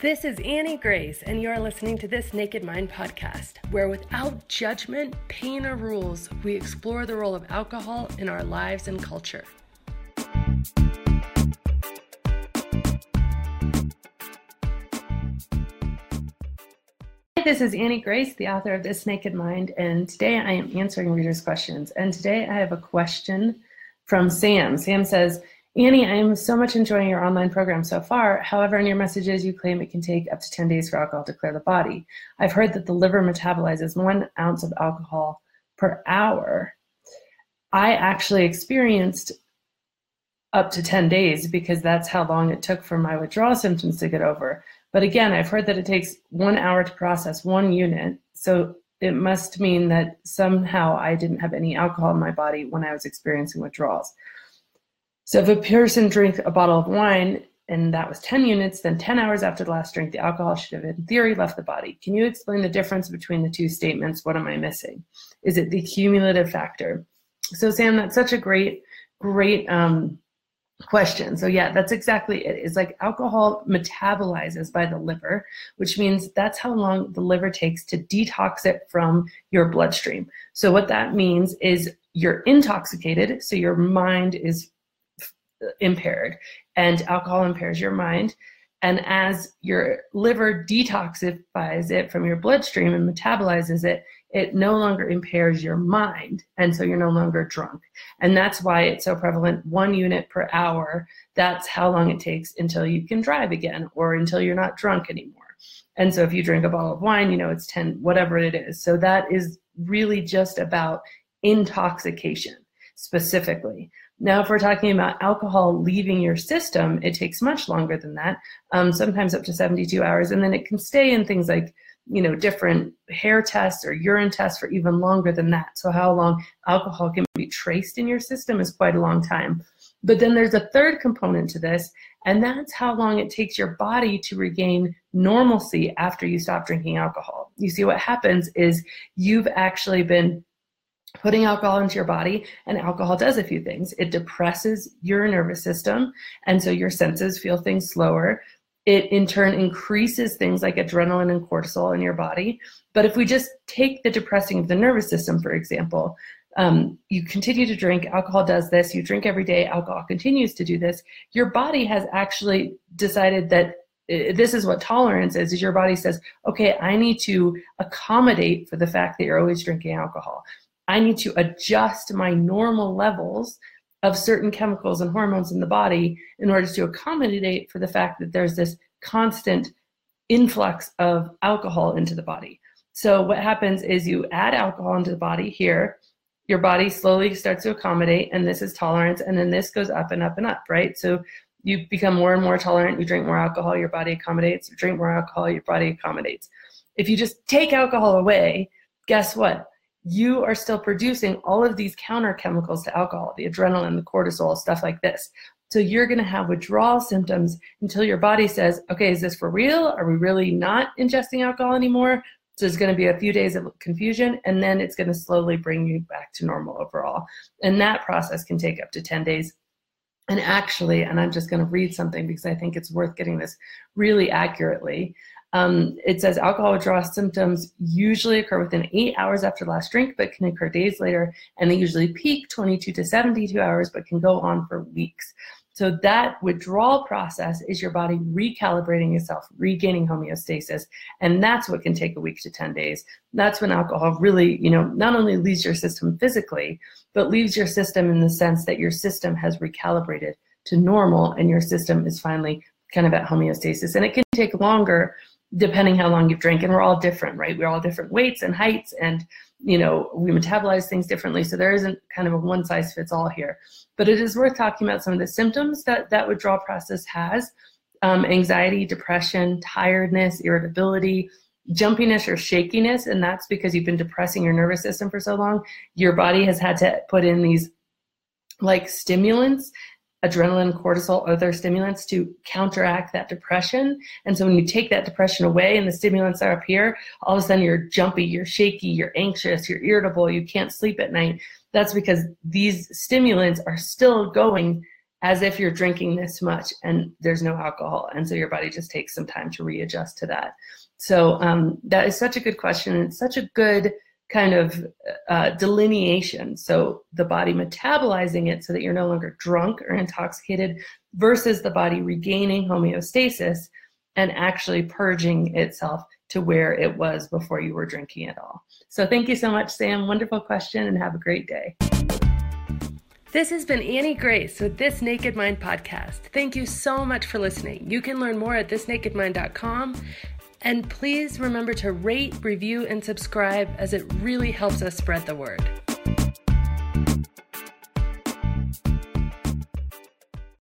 This is Annie Grace, and you are listening to this Naked Mind podcast, where without judgment, pain, or rules, we explore the role of alcohol in our lives and culture. Hi, this is Annie Grace, the author of This Naked Mind, and today I am answering readers' questions. And today I have a question from Sam. Sam says, Annie, I am so much enjoying your online program so far. However, in your messages, you claim it can take up to 10 days for alcohol to clear the body. I've heard that the liver metabolizes one ounce of alcohol per hour. I actually experienced up to 10 days because that's how long it took for my withdrawal symptoms to get over. But again, I've heard that it takes one hour to process one unit. So it must mean that somehow I didn't have any alcohol in my body when I was experiencing withdrawals. So if a person drinks a bottle of wine and that was 10 units, then 10 hours after the last drink, the alcohol should have, in theory, left the body. Can you explain the difference between the two statements? What am I missing? Is it the cumulative factor? So, Sam, that's such a great, great um, question. So, yeah, that's exactly it. It's like alcohol metabolizes by the liver, which means that's how long the liver takes to detox it from your bloodstream. So, what that means is you're intoxicated, so your mind is impaired and alcohol impairs your mind. And as your liver detoxifies it from your bloodstream and metabolizes it it no longer impairs your mind and so you're no longer drunk. And that's why it's so prevalent one unit per hour. That's how long it takes until you can drive again or until you're not drunk anymore. And so if you drink a bottle of wine you know it's 10 whatever it is. So that is really just about intoxication specifically now, if we're talking about alcohol leaving your system, it takes much longer than that, um, sometimes up to 72 hours. And then it can stay in things like, you know, different hair tests or urine tests for even longer than that. So, how long alcohol can be traced in your system is quite a long time. But then there's a third component to this, and that's how long it takes your body to regain normalcy after you stop drinking alcohol. You see, what happens is you've actually been putting alcohol into your body and alcohol does a few things. It depresses your nervous system and so your senses feel things slower. It in turn increases things like adrenaline and cortisol in your body. But if we just take the depressing of the nervous system for example um, you continue to drink alcohol does this you drink every day alcohol continues to do this your body has actually decided that uh, this is what tolerance is is your body says okay i need to accommodate for the fact that you're always drinking alcohol I need to adjust my normal levels of certain chemicals and hormones in the body in order to accommodate for the fact that there's this constant influx of alcohol into the body. So what happens is you add alcohol into the body here, your body slowly starts to accommodate, and this is tolerance, and then this goes up and up and up, right? So you become more and more tolerant, you drink more alcohol, your body accommodates, you drink more alcohol, your body accommodates. If you just take alcohol away, guess what? You are still producing all of these counter chemicals to alcohol, the adrenaline, the cortisol, stuff like this. So you're going to have withdrawal symptoms until your body says, okay, is this for real? Are we really not ingesting alcohol anymore? So there's going to be a few days of confusion, and then it's going to slowly bring you back to normal overall. And that process can take up to 10 days. And actually, and I'm just going to read something because I think it's worth getting this really accurately. Um, it says alcohol withdrawal symptoms usually occur within eight hours after the last drink, but can occur days later, and they usually peak 22 to 72 hours, but can go on for weeks. So that withdrawal process is your body recalibrating itself, regaining homeostasis, and that's what can take a week to 10 days. That's when alcohol really, you know, not only leaves your system physically, but leaves your system in the sense that your system has recalibrated to normal and your system is finally kind of at homeostasis. And it can take longer depending how long you've drank and we're all different right? We're all different weights and heights and you know we metabolize things differently so there isn't kind of a one size fits all here. But it is worth talking about some of the symptoms that that withdrawal process has. Um, anxiety depression tiredness irritability jumpiness or shakiness and that's because you've been depressing your nervous system for so long. Your body has had to put in these like stimulants adrenaline, cortisol, other stimulants to counteract that depression. And so when you take that depression away and the stimulants are up here, all of a sudden you're jumpy, you're shaky, you're anxious, you're irritable, you can't sleep at night. That's because these stimulants are still going as if you're drinking this much and there's no alcohol. And so your body just takes some time to readjust to that. So um, that is such a good question. It's such a good kind of uh, delineation. So the body metabolizing it so that you're no longer drunk or intoxicated versus the body regaining homeostasis and actually purging itself to where it was before you were drinking at all. So thank you so much, Sam. Wonderful question and have a great day. This has been Annie Grace with This Naked Mind podcast. Thank you so much for listening. You can learn more at thisnakedmind.com. And please remember to rate, review, and subscribe as it really helps us spread the word.